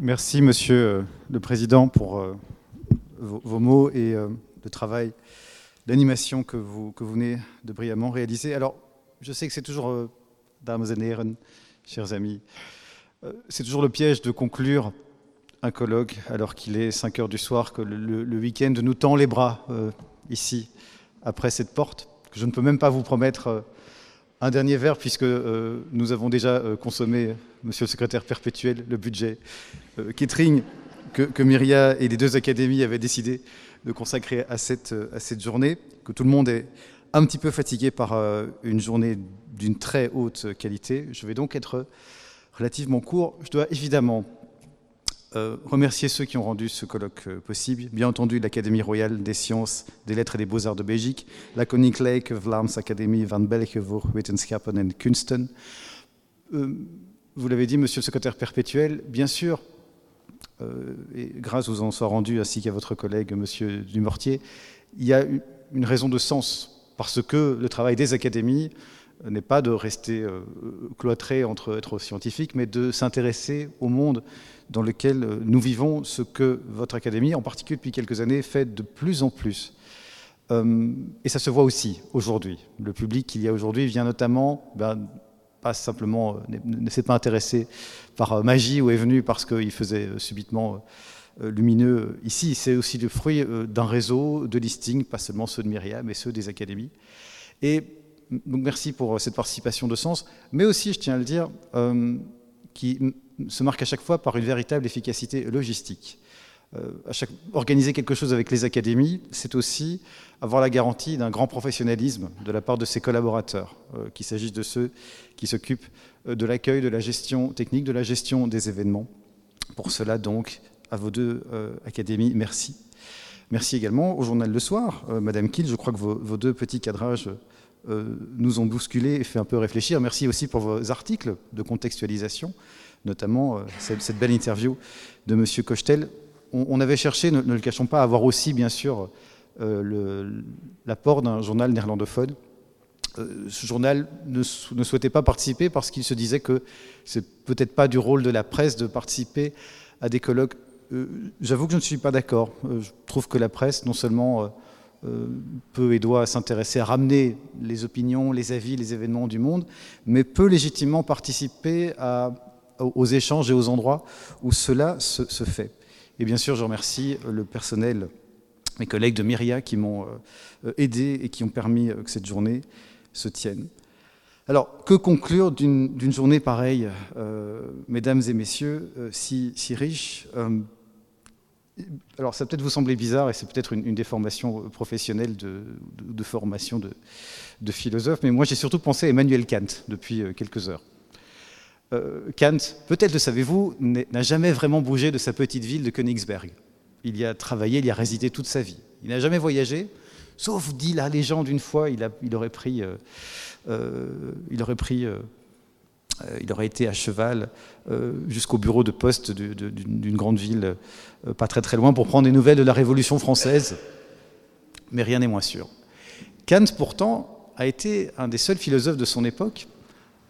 Merci, Monsieur euh, le Président, pour euh, vos, mots et euh, le travail d'animation que vous, venez de brillamment réaliser. Alors, je sais que c'est toujours, dames et heren, chers amis, c'est toujours le piège de conclure un colloque alors qu'il est 5 heures du soir, que le, week-end nous tend les bras ici, après cette porte, que je ne peux même pas vous promettre un dernier verre, puisque euh, nous avons déjà euh, consommé, monsieur le secrétaire perpétuel, le budget euh, catering que, que et les deux académies avaient décidé de consacrer à cette, euh, à cette journée, que tout le monde est un petit peu fatigué par euh, une journée d'une très haute qualité. Je vais donc être relativement court. Je dois évidemment euh, remercier ceux qui ont rendu ce colloque euh, possible. Bien entendu, l'Académie royale des sciences, des lettres et des beaux-arts de Belgique, la Koninklijke Vlaamse Academie van België voor Wetenschappen en Kunsten. Euh, vous l'avez dit, monsieur le secrétaire perpétuel, bien sûr, et grâce aux en soient rendus ainsi qu'à votre collègue monsieur Dumortier, il y a une- raison de sens, parce que le travail des académies n'est pas de rester euh, cloîtré entre être scientifique, mais de s'intéresser au monde dans lequel euh, nous vivons, ce que votre académie, en particulier depuis quelques années, fait de plus en plus. Euh, et ça se voit aussi aujourd'hui. Le public qu'il y a aujourd'hui vient notamment, ben, pas simplement, ne s'est pas intéressé par magie ou est venu parce qu'il faisait subitement lumineux ici. C'est aussi le fruit d'un réseau de listings, pas seulement ceux de Myriam, mais ceux des académies. Et donc merci pour euh, cette participation de sens, mais aussi, je tiens à le dire, euh, qui se marque à chaque fois par une véritable efficacité logistique. Euh, organiser quelque chose avec les académies, c'est aussi avoir la garantie d'un grand professionnalisme de la part de ses collaborateurs, qu'il s'agisse de ceux qui s'occupent de l'accueil, de la gestion technique, de la gestion des événements. Pour cela, donc, à vos deux académies, merci. Merci également au journal Le Soir, Madame Kiel. Je crois que vos, deux petits cadrages nous ont bousculés et fait un peu réfléchir. Merci aussi pour vos articles de contextualisation, notamment euh, cette, belle interview de Monsieur Cochetel. On, avait cherché, ne, le cachons pas, à avoir aussi, bien sûr, euh, l'apport d'un journal néerlandophone. Euh, ce journal ne, sou- ne souhaitait pas participer parce qu'il se disait que c'est peut-être pas du rôle de la presse de participer à des colloques. Euh, J'avoue que je ne suis pas d'accord. Euh, je trouve que la presse, non seulement euh, euh, peut et doit s'intéresser à ramener les opinions, les avis, les événements du monde, mais peut légitimement participer aux échanges et aux endroits où cela se, fait. Et bien sûr, je remercie le personnel, mes collègues de Myria qui m'ont euh, aidé et qui ont permis euh, que cette journée se tienne. Alors, que conclure d'une journée pareille, euh, mesdames et messieurs, euh, si, riche euh, Alors, ça peut-être vous sembler bizarre, et c'est peut-être une, déformation professionnelle de, formation de, philosophe, mais moi j'ai surtout pensé à Emmanuel Kant depuis euh, quelques heures. Euh, Kant, peut-être le savez-vous, n'a jamais vraiment bougé de sa petite ville de Königsberg. Il y a travaillé, il y a résidé toute sa vie. Il n'a jamais voyagé, sauf, dit la légende, une fois, il, aurait pris, euh, euh, il aurait pris, euh, euh, il aurait été à cheval euh, jusqu'au bureau de poste d'une grande ville euh, pas très très loin pour prendre des nouvelles de la Révolution française. Mais rien n'est moins sûr. Kant, pourtant, a été un des seuls philosophes de son époque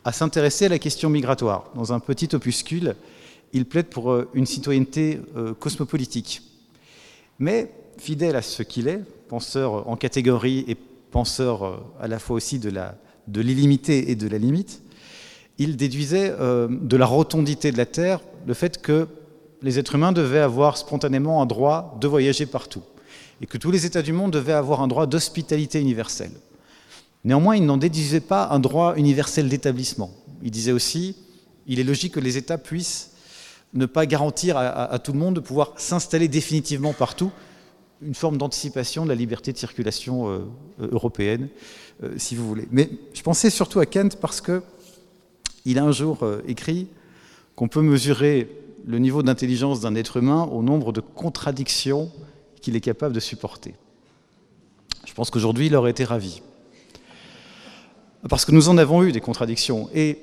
à s'intéresser à la question migratoire. Dans un petit opuscule, il plaide pour euh, une citoyenneté euh, cosmopolitique. Mais, fidèle à ce qu'il est, penseur en catégorie et penseur euh, à la fois aussi de la- de l'illimité et de la limite, il déduisait euh, de la rotondité de la Terre le fait que les êtres humains devaient avoir spontanément un droit de voyager partout et que tous les États du monde devaient avoir un droit d'hospitalité universelle. Néanmoins, il n'en déduisait pas un droit universel d'établissement. Il disait aussi, il est logique que les États puissent ne pas garantir à, tout le monde de pouvoir s'installer définitivement partout, une forme d'anticipation de la liberté de circulation euh, euh, européenne, si vous voulez. Mais je pensais surtout à Kant parce que il a un jour euh, écrit qu'on peut mesurer le niveau d'intelligence d'un être humain au nombre de contradictions qu'il est capable de supporter. Je pense qu'aujourd'hui, il aurait été ravi. Parce que nous en avons eu des contradictions. Et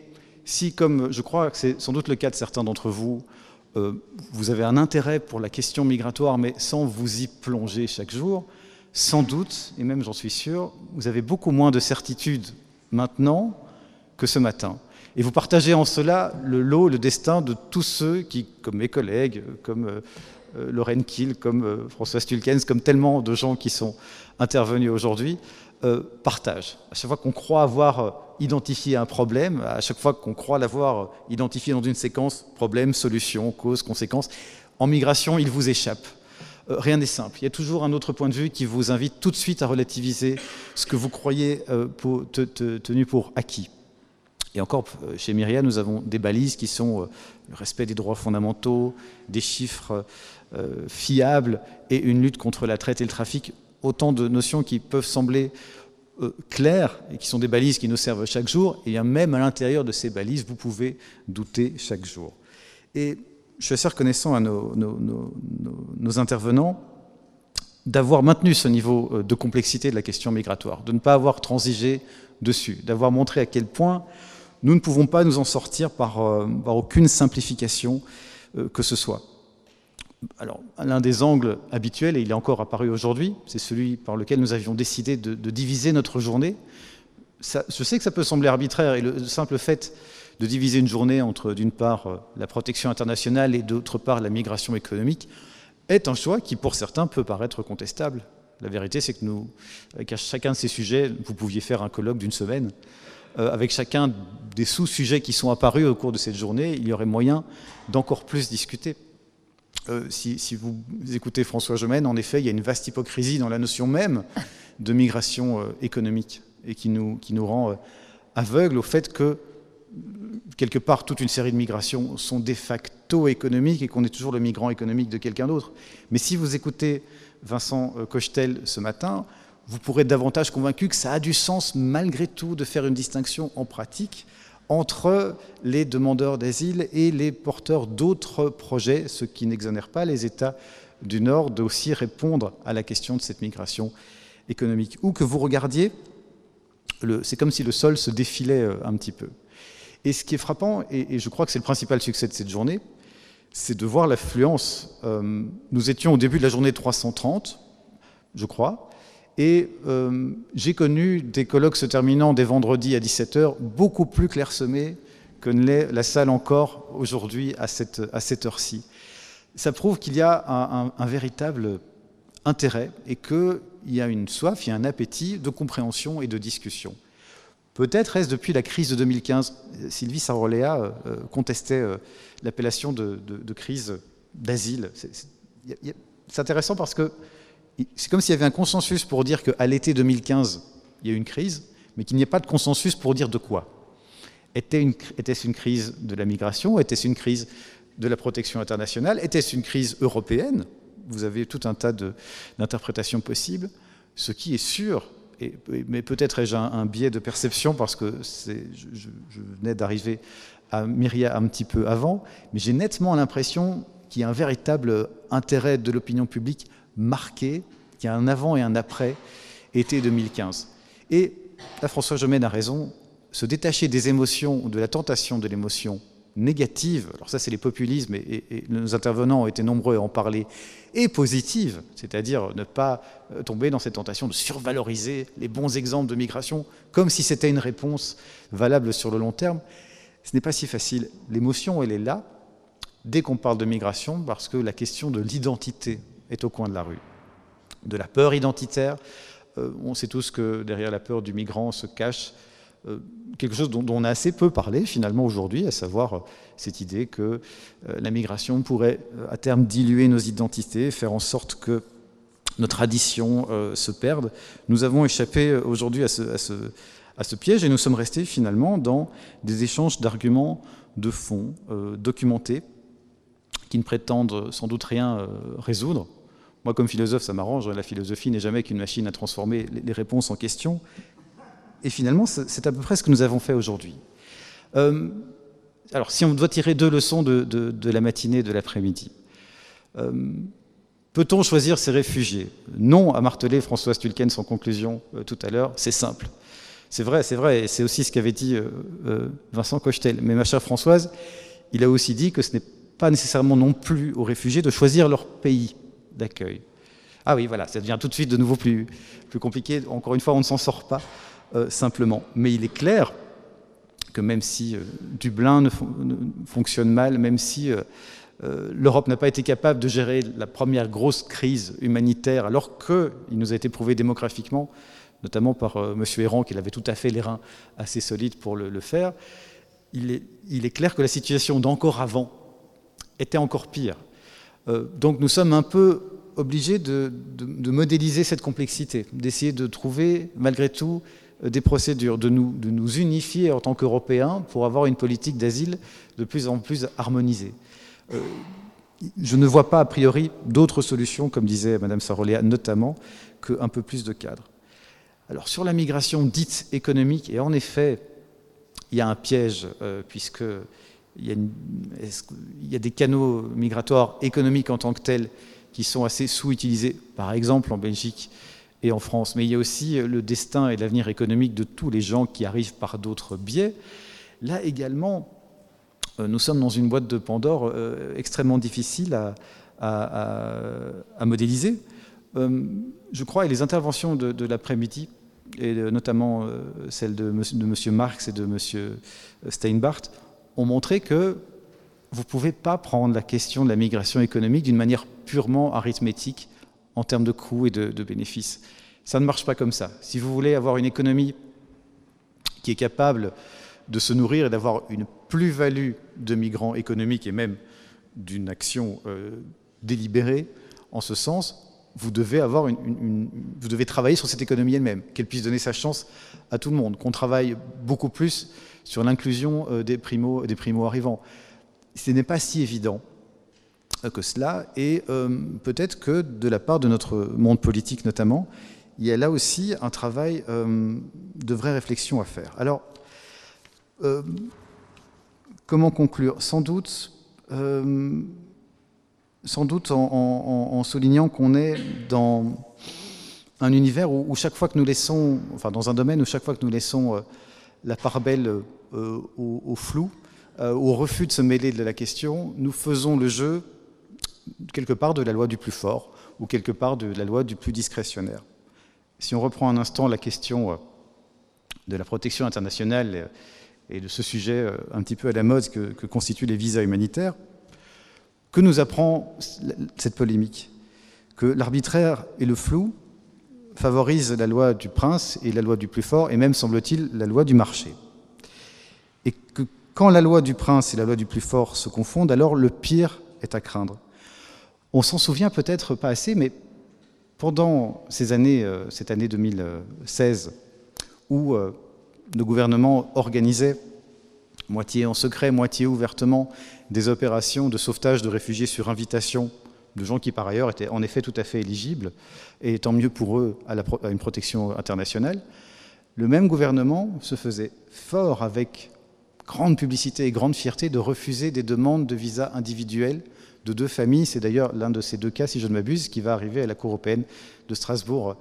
si, comme je crois que c'est sans doute le cas de certains d'entre vous, euh, vous avez un intérêt pour la question migratoire, mais sans vous y plonger chaque jour, sans doute, et même j'en suis sûr, vous avez beaucoup moins de certitude maintenant que ce matin. Et vous partagez en cela le lot, le destin de tous ceux qui, comme mes collègues, comme euh, euh, Lorraine Kiel, comme euh, François Stulkens, comme tellement de gens qui sont intervenus aujourd'hui, partagent. À chaque fois qu'on croit avoir identifié un problème, à chaque fois qu'on croit l'avoir identifié dans une séquence, problème, solution, cause, conséquence, en migration, il vous échappe. rien n'est simple. Il y a toujours un autre point de vue qui vous invite tout de suite à relativiser ce que vous croyez tenu pour acquis. Et encore, euh, chez Myria, nous avons des balises qui sont euh, le respect des droits fondamentaux, des chiffres euh, fiables et une lutte contre la traite et le trafic. Autant de notions qui peuvent sembler claires et qui sont des balises qui nous servent chaque jour. Et même à l'intérieur de ces balises, vous pouvez douter chaque jour. Et je suis assez reconnaissant à nos intervenants d'avoir maintenu ce niveau de complexité de la question migratoire, de ne pas avoir transigé dessus, d'avoir montré à quel point nous ne pouvons pas nous en sortir par, euh, aucune simplification euh, que ce soit. Alors, l'un des angles habituels, et il est encore apparu aujourd'hui, c'est celui par lequel nous avions décidé de, diviser notre journée. je sais que ça peut sembler arbitraire, et le simple fait de diviser une journée entre, d'une part, euh, la protection internationale et d'autre part, la migration économique, est un choix qui, pour certains, peut paraître contestable. La vérité, c'est que nous, avec chacun de ces sujets, vous pouviez faire un colloque d'une semaine. Euh, avec chacun des sous-sujets qui sont apparus au cours de cette journée, il y aurait moyen d'encore plus discuter. Euh, si, vous écoutez François Gemène, en effet, il y a une vaste hypocrisie dans la notion même de migration euh, économique et qui nous, qui nous rend aveugles au fait que, quelque part, toute une série de migrations sont de facto économiques et qu'on est toujours le migrant économique de quelqu'un d'autre. Mais si vous écoutez Vincent Cochetel ce matin, vous pourrez être davantage convaincu que ça a du sens malgré tout de faire une distinction en pratique entre les demandeurs d'asile et les porteurs d'autres projets, ce qui n'exonère pas les États du Nord d'aussi répondre à la question de cette migration économique. Ou que vous regardiez, c'est comme si le sol se défilait euh, un petit peu. Et ce qui est frappant, et, je crois que c'est le principal succès de cette journée, c'est de voir l'affluence. Euh, nous étions au début de la journée 330, je crois, et euh, j'ai connu des colloques se terminant des vendredis à 17h beaucoup plus clairsemés que ne l'est la salle encore aujourd'hui à cette, à cette heure-ci. Ça prouve qu'il y a un, véritable intérêt et qu'il y a une soif, il y a un appétit de compréhension et de discussion. Peut-être est-ce depuis la crise de 2015, Sylvie Sarolea euh, contestait euh, l'appellation de, crise d'asile. C'est intéressant parce que c'est comme s'il y avait un consensus pour dire qu'à l'été 2015, il y a eu une crise, mais qu'il n'y ait pas de consensus pour dire de quoi. Était-ce une, crise de la migration Était-ce une crise de la protection internationale Était-ce une crise européenne? Vous avez tout un tas d'interprétations possibles. Ce qui est sûr, mais peut-être ai-je un, biais de perception parce que je, je, venais d'arriver à Myria un petit peu avant, mais j'ai nettement l'impression qu'il y a un véritable intérêt de l'opinion publique marqué, qu'il y a un avant et un après été 2015. Et là, François Jomène a raison, se détacher des émotions, de la tentation de l'émotion négative, alors ça c'est les populismes, et, nos intervenants ont été nombreux à en parler, et positive, c'est-à-dire ne pas euh, tomber dans cette tentation de survaloriser les bons exemples de migration, comme si c'était une réponse valable sur le long terme. Ce n'est pas si facile. L'émotion, elle est là, dès qu'on parle de migration, parce que la question de l'identité est au coin de la rue. De la peur identitaire, euh, on sait tous que derrière la peur du migrant se cache euh, quelque chose dont, on a assez peu parlé finalement aujourd'hui, à savoir euh, cette idée que la migration pourrait à terme diluer nos identités, faire en sorte que nos traditions se perdent. Nous avons échappé aujourd'hui à ce, à ce, piège et nous sommes restés finalement dans des échanges d'arguments de fond documentés qui ne prétendent sans doute rien résoudre moi, comme philosophe, ça m'arrange. La philosophie n'est jamais qu'une machine à transformer les réponses en questions. Et finalement, c'est à peu près ce que nous avons fait aujourd'hui. Euh, alors, si on doit tirer deux leçons de, la matinée, de l'après-midi, euh, peut-on choisir ces réfugiés? Non, a martelé François Stulken en conclusion euh, tout à l'heure, c'est simple. C'est vrai, c'est vrai, et c'est aussi ce qu'avait dit Vincent Cochetel. Mais ma chère Françoise, il a aussi dit que ce n'est pas nécessairement non plus aux réfugiés de choisir leur pays d'accueil. Ah oui, voilà, ça devient tout de suite de nouveau plus, compliqué. Encore une fois, on ne s'en sort pas euh, simplement. Mais il est clair que même si Dublin ne, fonctionne mal, même si l'Europe n'a pas été capable de gérer la première grosse crise humanitaire, alors qu'il nous a été prouvé démographiquement, notamment par M. Héran, qu'il avait tout à fait les reins assez solides pour le, faire, il est, clair que la situation d'encore avant était encore pire. Donc nous sommes un peu obligé de, modéliser cette complexité, d'essayer de trouver malgré tout euh, des procédures, de nous, de nous unifier en tant qu'Européens pour avoir une politique d'asile de plus en plus harmonisée. Euh, je ne vois pas a priori d'autres solutions, comme disait Mme Saroléa notamment, qu'un peu plus de cadre. Alors sur la migration dite économique, et en effet, il y a un piège, euh, puisque il y, a des canaux migratoires économiques en tant que tels qui sont assez sous-utilisés, par exemple en Belgique et en France. Mais il y a aussi le destin et l'avenir économique de tous les gens qui arrivent par d'autres biais. Là également, euh, nous sommes dans une boîte de Pandore euh, extrêmement difficile à, modéliser. Euh, je crois, et les interventions de, l'après-midi, et notamment celles de, de M. Marx et de M. Steinbart, ont montré que vous ne pouvez pas prendre la question de la migration économique d'une manière purement arithmétique en termes de coûts et de, bénéfices. Ça ne marche pas comme ça. Si vous voulez avoir une économie qui est capable de se nourrir et d'avoir une plus-value de migrants économiques et même d'une action euh, délibérée en ce sens, vous devez, travailler sur cette économie elle-même, qu'elle puisse donner sa chance à tout le monde, qu'on travaille beaucoup plus sur l'inclusion euh, des primo-arrivants ce n'est pas si évident que cela, et euh, peut-être que de la part de notre monde politique notamment, il y a là aussi un travail euh, de vraie réflexion à faire. Alors, euh, comment conclure? Sans doute, sans doute en, soulignant qu'on est dans un univers où, chaque fois que nous laissons, enfin dans un domaine où chaque fois que nous laissons la part belle au flou, euh, au refus de se mêler de la question, nous faisons le jeu quelque part de la loi du plus fort ou quelque part de la loi du plus discrétionnaire. Si on reprend un instant la question euh, de la protection internationale euh, et de ce sujet un petit peu à la mode que constituent les visas humanitaires, que nous apprend cette polémique? Que l'arbitraire et le flou favorisent la loi du prince et la loi du plus fort, et même, semble-t-il, la loi du marché. Et que quand la loi du prince et la loi du plus fort se confondent, alors le pire est à craindre. On s'en souvient peut-être pas assez, mais pendant ces années, euh, cette année 2016, où euh, nos gouvernements organisaient, moitié en secret, moitié ouvertement, des opérations de sauvetage de réfugiés sur invitation de gens qui par ailleurs étaient en effet tout à fait éligibles, et tant mieux pour eux à, une protection internationale, le même gouvernement se faisait fort avec grande publicité et grande fierté de refuser des demandes de visa individuels de deux familles. C'est d'ailleurs l'un de ces deux cas, si je ne m'abuse, qui va arriver à la Cour européenne de Strasbourg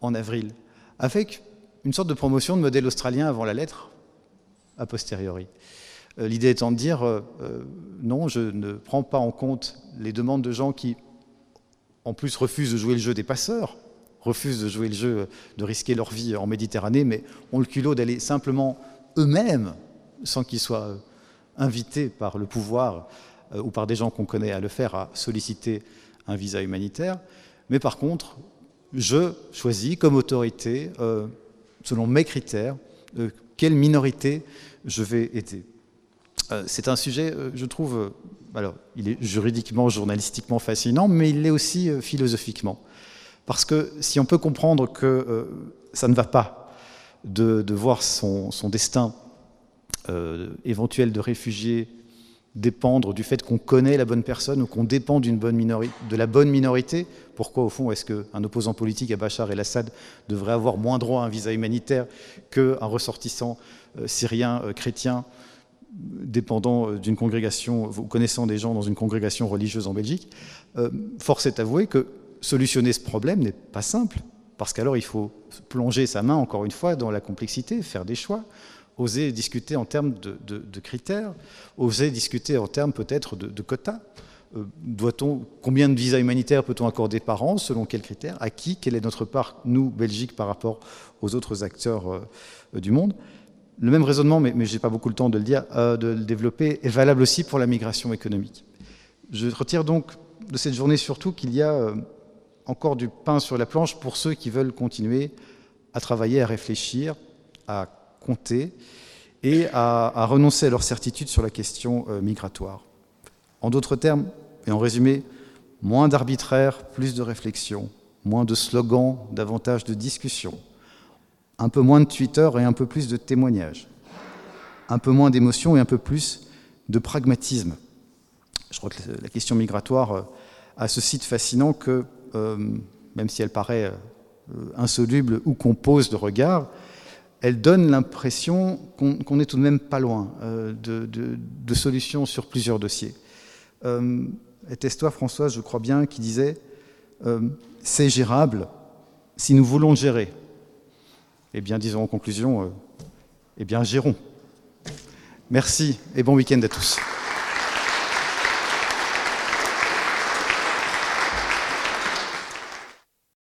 en avril. Avec une sorte de promotion de modèle australien avant la lettre, a posteriori. Euh, l'idée étant de dire, euh, euh, non, je ne prends pas en compte les demandes de gens qui, en plus, refusent de jouer le jeu des passeurs, refusent de jouer le jeu, de risquer leur vie en Méditerranée, mais ont le culot d'aller simplement eux-mêmes sans qu'ils soient invités par le pouvoir ou par des gens qu'on connaît à le faire, à solliciter un visa humanitaire. Mais par contre, je choisis comme autorité, selon mes critères, quelle minorité je vais aider. C'est un sujet, je trouve, alors il est juridiquement, journalistiquement fascinant, mais il l'est aussi philosophiquement. Parce que si on peut comprendre que ça ne va pas de, voir son, destin euh, éventuel de réfugiés dépendre du fait qu'on connaît la bonne personne ou qu'on dépend de la bonne minorité. Pourquoi, au fond, est-ce qu'un opposant politique à Bachar el-Assad devrait avoir moins droit à un visa humanitaire qu'un ressortissant euh, syrien euh, chrétien dépendant d'une congrégation, ou connaissant des gens dans une congrégation religieuse en Belgique Force est avouer que solutionner ce problème n'est pas simple, parce qu'alors il faut plonger sa main, encore une fois, dans la complexité, faire des choix oser discuter en termes de, critères, oser discuter en termes peut-être de, quotas. Euh, doit-on, combien de visas humanitaires peut-on accorder par an Selon quels critères À qui Quelle est notre part, nous, Belgique, par rapport aux autres acteurs euh, du monde? Le même raisonnement, mais, je n'ai pas beaucoup le temps de le dire, de le développer, est valable aussi pour la migration économique. Je retire donc de cette journée surtout qu'il y a encore du pain sur la planche pour ceux qui veulent continuer à travailler, à réfléchir, à compter et à, renoncer à leur certitude sur la question euh, migratoire. En d'autres termes, et en résumé, moins d'arbitraire, plus de réflexion, moins de slogans, davantage de discussions, un peu moins de Twitter et un peu plus de témoignages, un peu moins d'émotion et un peu plus de pragmatisme. Je crois que la question migratoire euh, a ce site fascinant que, euh, même si elle paraît insoluble ou compose de regards, elle donne l'impression qu'on n'est tout de même pas loin euh, de, solutions sur plusieurs dossiers. Euh, Était-ce toi, Françoise, je crois bien, qui disait euh, c'est gérable si nous voulons le gérer. Eh bien, disons en conclusion, eh bien, gérons. Merci et bon week-end à tous.